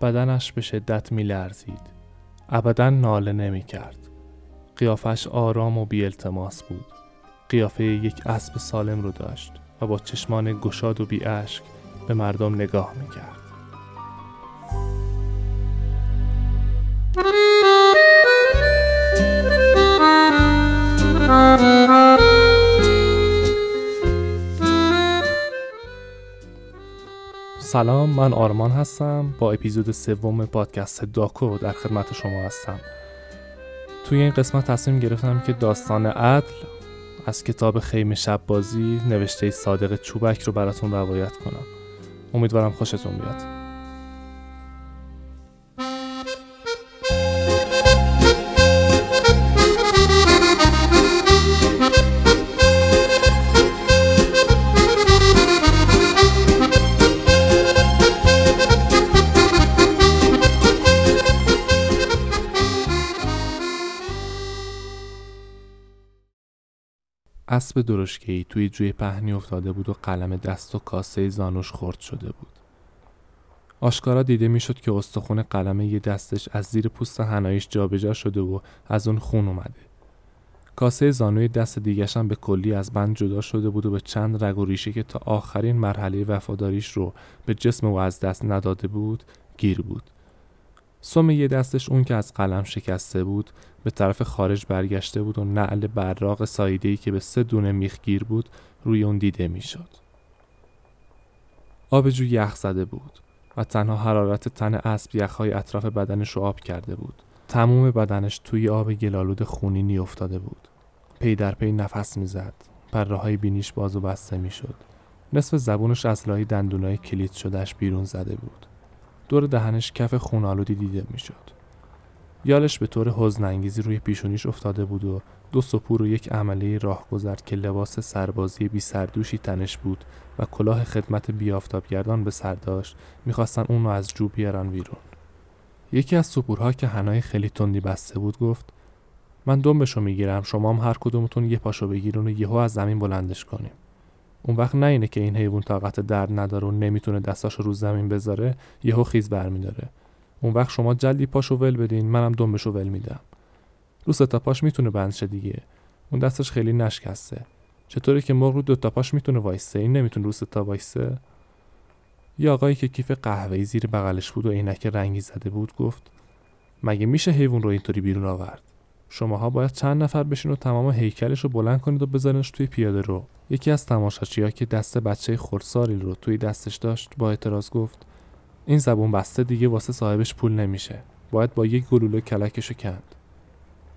بدنش به شدت می لرزید ابدا ناله نمی کرد قیافش آرام و بی التماس بود. قیافه یک اسب سالم رو داشت و با چشمان گشاد و بی اشک به مردم نگاه می کرد سلام من آرمان هستم. با اپیزود سوم پادکست داکو در خدمت شما هستم. توی این قسمت تصمیم گرفتم که داستان عدل از کتاب خیم شب بازی نوشته صادق چوبک رو براتون روایت کنم. امیدوارم خوشتون بیاد. اسب درشکهی توی جوی پهنی افتاده بود و قلم دست و کاسه زانوش خرد شده بود. آشکارا دیده می‌شد که استخون قلم یه دستش از زیر پوست هنایش جابجا شده و از اون خون اومده. کاسه زانوی دست دیگش هم به کلی از بند جدا شده بود و به چند رگ و ریشه که تا آخرین مرحله وفاداریش رو به جسم و از دست نداده بود گیر بود. سم یه دستش اون که از قلم شکسته بود به طرف خارج برگشته بود و نعل براق سایدهی که به سه دونه میخگیر بود روی اون دیده می‌شد. آبجو یخ زده بود و تنها حرارت تن اسب یخهای اطراف بدنش رو آب کرده بود. تموم بدنش توی آب گلالود خونینی افتاده بود. پی در پی نفس می‌زد. پره های بینیش باز و بسته می‌شد. نصف زبونش از لای دندونای کلید شدهش بیرون زده بود. دور دهنش کف خونالودی دیده می‌شد. یالش به طور حزن روی پیشونیش افتاده بود و دو سپور و یک عمله راه گذرد که لباس سربازی بی سردوشی تنش بود و کلاه خدمت بیافتابگردان به سر داشت می‌خواستن اون رو از جو بیارن بیرون یکی از سپورها که هنای خیلی تندی بسته بود گفت من دنبشو می‌گیرم شما هم هر کدومتون یه پاشو بگیرون و یهو از زمین بلندش کنیم اون وقت نه اینه که این حیوان طاقت درد نداره و نمی‌تونه دستاشو رو زمین بذاره یهو خیز برمیداره. اون وقت شما جلدی پاشو ول بدین منم دنبشو ول میدم. رو تا پاش می‌تونه بند شه دیگه. اون دستش خیلی نشکسته. چطوری که مرغ رو دو تا پاش می‌تونه وایسه این نمی‌تونه رو تا وایسه یه آقایی که کیف قهوه‌ای زیر بغلش بود و عینک رنگی زده بود گفت مگه میشه حیوان رو اینطوری بیرون آورد؟ شماها باید چند نفر بشین و تمام هیکلش رو بلند کنید و بذارینش توی پیاده رو. یکی از تماشاچیها که دست بچه خردسالی رو توی دستش داشت با اعتراض گفت این زبون بسته دیگه واسه صاحبش پول نمیشه. باید با یک گلوله کلکشو کند.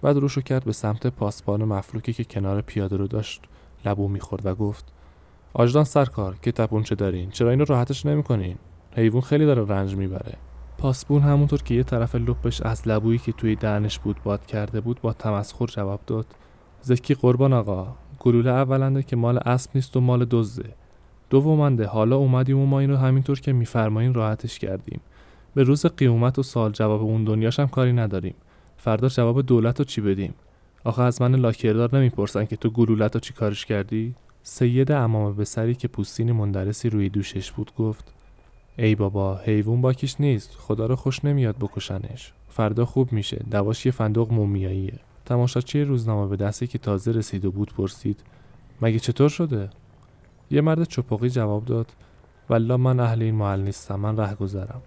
بعد روشو کرد به سمت پاسبان مفلوکی که کنار پیاده رو داشت لبو می‌خورد و گفت آجدان سرکار که تپونچه دارین؟ چرا اینو راحتش نمی‌کنین؟ حیوان خیلی داره رنج می‌بره. پاسبون همونطور که یه طرف لپش از لبویی که توی دهنش بود باد کرده بود با تمسخر جواب داد. زکی قربان آقا گلوله اولنده که مال اسب نیست و مال دزده. دومنده حالا اومدیم و ما اینو همینطور که میفرمایین راحتش کردیم. به روز قیامت و سال جواب اون دنیاش هم کاری نداریم. فردا جواب دولت رو چی بدیم؟ آخه از من لاکردار نمی‌پرسن که تو گلولت رو چی کارش کردی؟ سید امام به سری که پوستین مندرسی روی دوشش بود گفت ای بابا حیوان باکیش نیست. خدا رو خوش نمیاد بکشنش. فردا خوب میشه. دواش یه فندق مومیاییه. تماشاچی روزنامه به دستی که تازه رسید و بود پرسید مگه چطور شده؟ یه مرد چپاقی جواب داد والله من اهل این محل نیستم من ره گذرم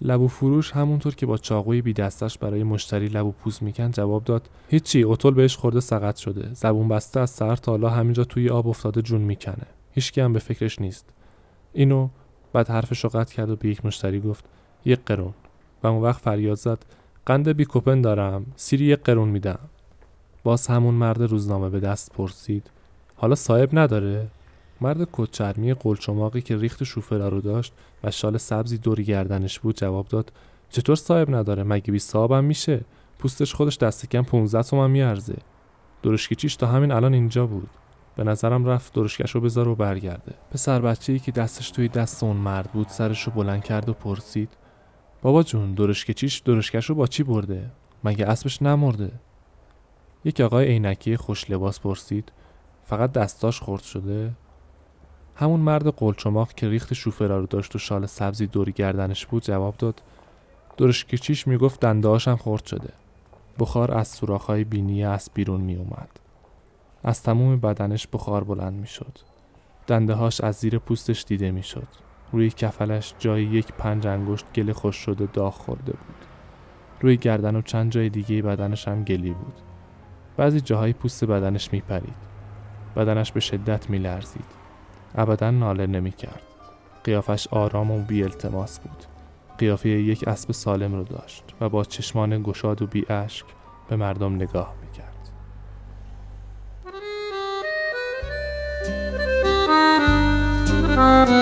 لبو فروش همونطور که با چاقوی بی دستش برای مشتری لبو پوز میکن جواب داد هیچی اتول بهش خورده سقط شده. زبون بسته از سر تا حالا همینجا توی آب افتاده جون می‌کنه. هیچکی هم به فکرش نیست. اینو بعد حرفش رو قطع کرد و به یک مشتری گفت یک قرون. و اون وقت فریاد زد قند بی کوپن دارم سیری یک قرون میدم. باز همون مرد روزنامه به دست پرسید حالا صاحب نداره؟ مرد کچرمی قلچماقی که ریخت شوفرا رو داشت و شال سبزی دوری گردنش بود جواب داد چطور صاحب نداره؟ مگه بی صاحبم میشه؟ پوستش خودش دست کم 15 تومن میارزه. درشکیچیش تا همین الان اینجا بود. به نظرم رفت درشکش رو بذار و برگرده. پسر بچه ای که دستش توی دست اون مرد بود سرش رو بلند کرد و پرسید بابا جون درشکچیش درشکش رو با چی برده؟ مگه اسبش نمرده؟ یک آقای عینکی خوش لباس پرسید فقط دستاش خورد شده؟ همون مرد قلچماق که ریخت شوفرا رو داشت و شال سبزی دوری گردنش بود جواب داد درشکچیش می‌گفت دنده هم خورد شده. بخار از سوراخ‌های بینی اسب بیرون می اومد. از تموم بدنش بخار بلند می شد. دنده هاش از زیر پوستش دیده می شد. روی کفلش جای یک پنج انگشت گل خوش شده داغ خورده بود. روی گردن و چند جای دیگه بدنش هم گلی بود. بعضی جاهای پوست بدنش می پرید. بدنش به شدت می لرزید. ابدا ناله نمی کرد. قیافش آرام و بی التماس بود. قیافه یک اسب سالم رو داشت و با چشمان گشاد و بی اشک به مردم نگاه می Mama.